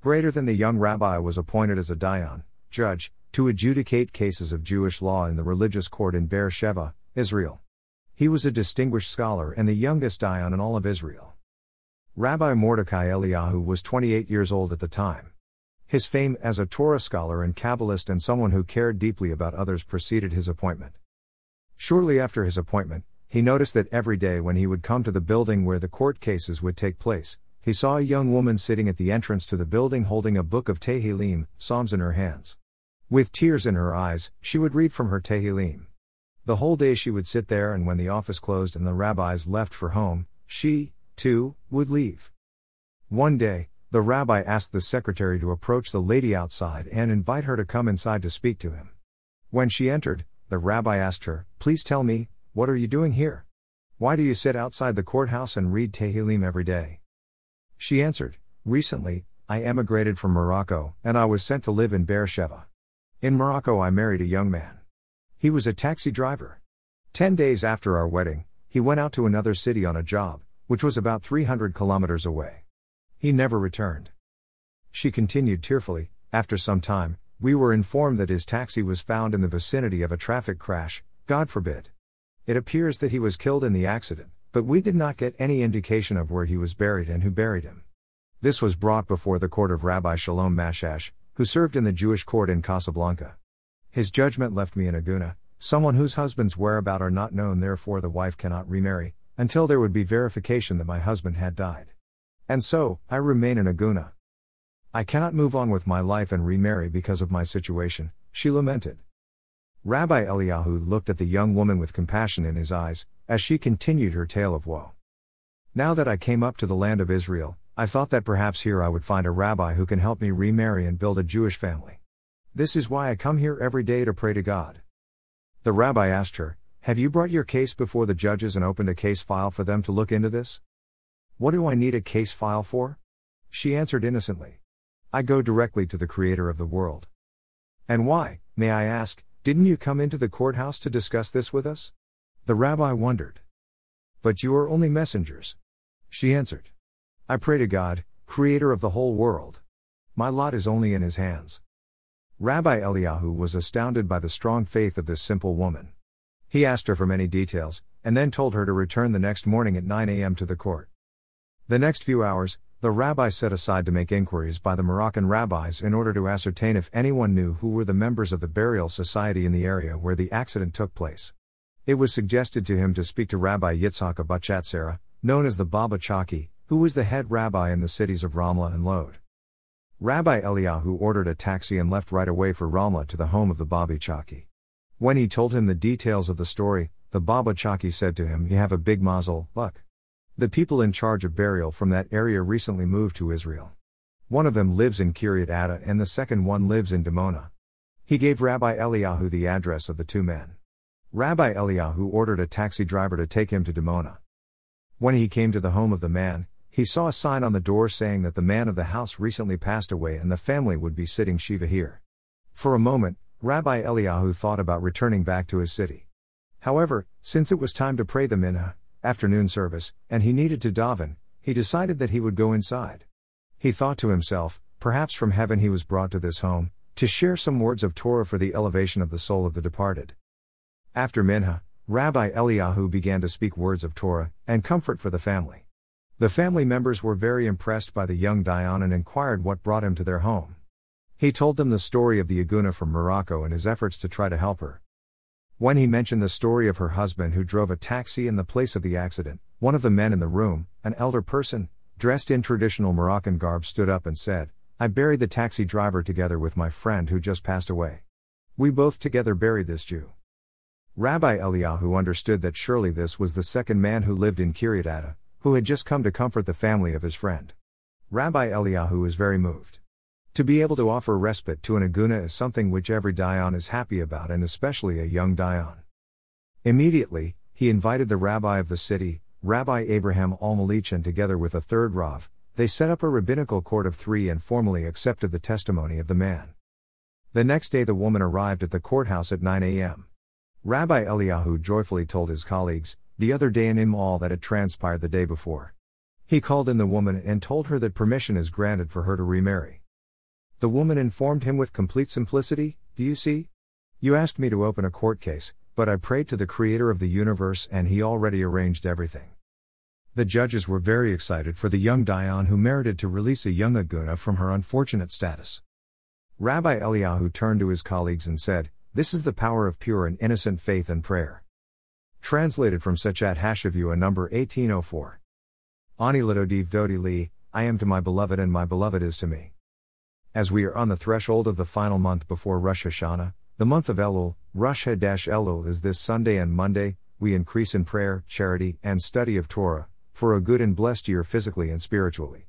greater than the young rabbi was appointed as a dayan, judge, to adjudicate cases of Jewish law in the religious court in Beer Sheva, Israel. He was a distinguished scholar and the youngest dayan in all of Israel. Rabbi Mordecai Eliyahu was 28 years old at the time. His fame as a Torah scholar and Kabbalist and someone who cared deeply about others preceded his appointment. Shortly after his appointment, he noticed that every day when he would come to the building where the court cases would take place, he saw a young woman sitting at the entrance to the building holding a book of Tehillim, Psalms in her hands. With tears in her eyes, she would read from her Tehillim. The whole day she would sit there, and when the office closed and the rabbis left for home, she, too, would leave. One day, the rabbi asked the secretary to approach the lady outside and invite her to come inside to speak to him. When she entered, the rabbi asked her, Please tell me, what are you doing here? Why do you sit outside the courthouse and read Tehillim every day? She answered, Recently, I emigrated from Morocco, and I was sent to live in Beersheba. In Morocco, I married a young man. He was a taxi driver. Ten days after our wedding, he went out to another city on a job, which was about 300 kilometers away. He never returned. She continued tearfully, After some time, we were informed that his taxi was found in the vicinity of a traffic crash, God forbid. It appears that he was killed in the accident, but we did not get any indication of where he was buried and who buried him. This was brought before the court of Rabbi Shalom Mashash, who served in the Jewish court in Casablanca. His judgment left me in Aguna, someone whose husband's whereabouts are not known, therefore the wife cannot remarry, until there would be verification that my husband had died. And so, I remain in Aguna. I cannot move on with my life and remarry because of my situation, she lamented. Rabbi Eliyahu looked at the young woman with compassion in his eyes, as she continued her tale of woe. Now that I came up to the land of Israel, I thought that perhaps here I would find a rabbi who can help me remarry and build a Jewish family. This is why I come here every day to pray to God. The rabbi asked her, have you brought your case before the judges and opened a case file for them to look into this? What do I need a case file for? She answered innocently. I go directly to the Creator of the world. And why, may I ask, didn't you come into the courthouse to discuss this with us? The rabbi wondered. But you are only messengers. She answered. I pray to God, Creator of the whole world. My lot is only in His hands. Rabbi Eliyahu was astounded by the strong faith of this simple woman. He asked her for many details, and then told her to return the next morning at 9 a.m. to the court. The next few hours, the rabbi set aside to make inquiries by the Moroccan rabbis in order to ascertain if anyone knew who were the members of the burial society in the area where the accident took place. It was suggested to him to speak to Rabbi Yitzhak Abuchatzera, known as the Baba Chaki, who was the head rabbi in the cities of Ramla and Lod. Rabbi Eliyahu ordered a taxi and left right away for Ramla to the home of the Baba Chaki. When he told him the details of the story, the Baba Chaki said to him, You have a big mazel, luck. The people in charge of burial from that area recently moved to Israel. One of them lives in Kiryat Atta and the second one lives in Dimona. He gave Rabbi Eliyahu the address of the two men. Rabbi Eliyahu ordered a taxi driver to take him to Dimona. When he came to the home of the man, he saw a sign on the door saying that the man of the house recently passed away and the family would be sitting Shiva here. For a moment, Rabbi Eliyahu thought about returning back to his city. However, since it was time to pray the Minha, afternoon service, and he needed to daven, he decided that he would go inside. He thought to himself, perhaps from heaven he was brought to this home, to share some words of Torah for the elevation of the soul of the departed. After Minha, Rabbi Eliyahu began to speak words of Torah and comfort for the family. The family members were very impressed by the young Dayan and inquired what brought him to their home. He told them the story of the Aguna from Morocco and his efforts to try to help her. When he mentioned the story of her husband who drove a taxi in the place of the accident, one of the men in the room, an elder person, dressed in traditional Moroccan garb, stood up and said, I buried the taxi driver together with my friend who just passed away. We both together buried this Jew. Rabbi Eliyahu understood that surely this was the second man who lived in Kiryat Atta, who had just come to comfort the family of his friend. Rabbi Eliyahu is very moved. To be able to offer respite to an aguna is something which every Dayan is happy about and especially a young Dayan. Immediately, he invited the rabbi of the city, Rabbi Abraham Almalich and together with a third Rav, they set up a rabbinical court of three and formally accepted the testimony of the man. The next day the woman arrived at the courthouse at 9 a.m. Rabbi Eliyahu joyfully told his colleagues, the other day in all that had transpired the day before. He called in the woman and told her that permission is granted for her to remarry. The woman informed him with complete simplicity Do you see? You asked me to open a court case, but I prayed to the Creator of the universe and He already arranged everything. The judges were very excited for the young Dayan who merited to release a young Aguna from her unfortunate status. Rabbi Eliyahu turned to his colleagues and said, This is the power of pure and innocent faith and prayer. Translated from Sichat Hashavua number 1804. Ani Ledodi Vedodi Li, I am to my beloved and my beloved is to me. As we are on the threshold of the final month before Rosh Hashanah, the month of Elul, Rosh Elul is this Sunday and Monday, we increase in prayer, charity, and study of Torah, for a good and blessed year physically and spiritually.